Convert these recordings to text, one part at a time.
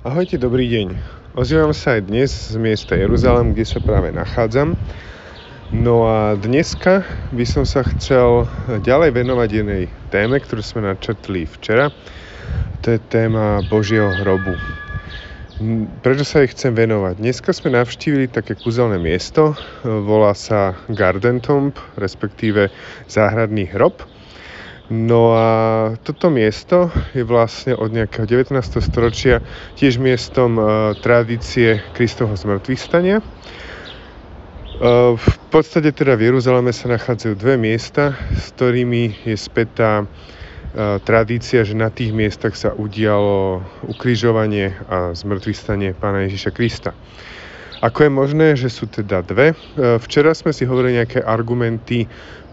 Ahojte, dobrý deň. Ozývam sa aj dnes z miesta Jeruzalem, kde sa práve nachádzam. No a dneska by som sa chcel ďalej venovať jednej téme, ktorú sme načrtli včera. To je téma Božieho hrobu. Prečo sa jej chcem venovať? Dneska sme navštívili také kúzelné miesto, volá sa Garden Tomb, respektíve záhradný hrob. No a toto miesto je vlastne od nejakého 19. storočia tiež miestom uh, tradície Kristovho zmrtvých stania. Uh, v podstate teda v Jeruzaleme sa nachádzajú dve miesta, s ktorými je spätá uh, tradícia, že na tých miestach sa udialo ukrižovanie a zmrtvých stanie Pána Ježiša Krista. Ako je možné, že sú teda dve? Včera sme si hovorili nejaké argumenty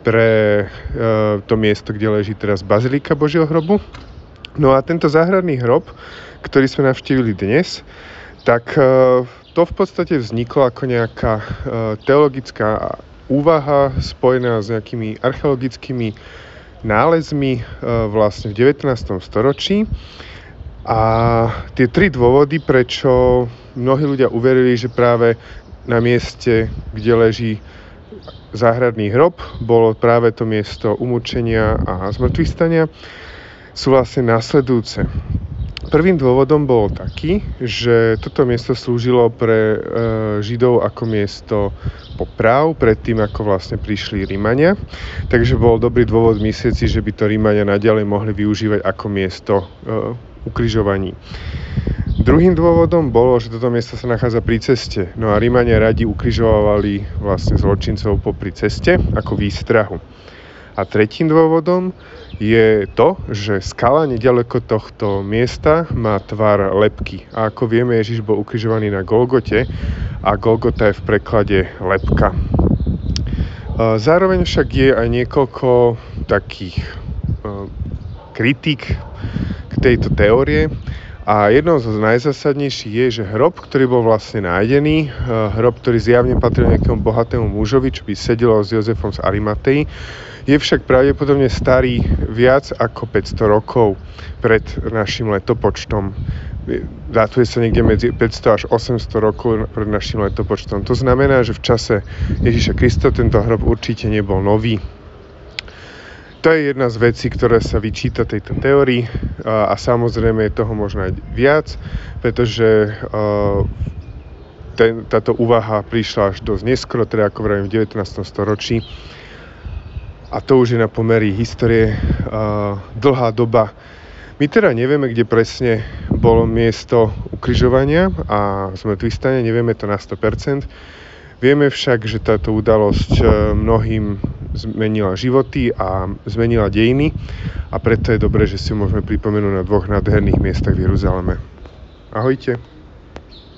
pre uh, to miesto, kde leží teraz Bazilika Božieho hrobu. No a tento záhradný hrob, ktorý sme navštívili dnes, tak uh, to v podstate vzniklo ako nejaká uh, teologická úvaha spojená s nejakými archeologickými nálezmi vlastne v 19. storočí. A tie tri dôvody, prečo mnohí ľudia uverili, že práve na mieste, kde leží záhradný hrob, bolo práve to miesto umúčenia a zmrtvistania, sú vlastne následujúce. Prvým dôvodom bol taký, že toto miesto slúžilo pre e, Židov ako miesto poprav, predtým ako vlastne prišli Rímania. Takže bol dobrý dôvod myslieť si, že by to Rímania naďalej mohli využívať ako miesto e, ukrižovaní. Druhým dôvodom bolo, že toto miesto sa nachádza pri ceste. No a Rímania radi ukrižovali vlastne zločincov popri ceste ako výstrahu. A tretím dôvodom je to, že skala nedaleko tohto miesta má tvar lepky. A ako vieme, Ježiš bol ukrižovaný na Golgote a Golgota je v preklade lepka. Zároveň však je aj niekoľko takých kritik k tejto teórie. A jednou z najzásadnejších je, že hrob, ktorý bol vlastne nájdený, eh, hrob, ktorý zjavne patril nejakému bohatému mužovi, čo by sedelo s Jozefom z Arimatei, je však pravdepodobne starý viac ako 500 rokov pred našim letopočtom. Dátuje sa niekde medzi 500 až 800 rokov pred našim letopočtom. To znamená, že v čase Ježíša Krista tento hrob určite nebol nový, to je jedna z vecí, ktoré sa vyčíta tejto teórii a, a samozrejme je toho možno aj viac, pretože uh, ten, táto úvaha prišla až dosť neskoro, teda ako vravím v 19. storočí a to už je na pomery histórie uh, dlhá doba. My teda nevieme, kde presne bolo miesto ukrižovania a zmrtvistania, nevieme to na 100%. Vieme však, že táto udalosť mnohým zmenila životy a zmenila dejiny a preto je dobré, že si môžeme pripomenúť na dvoch nádherných miestach v Jeruzaleme. Ahojte.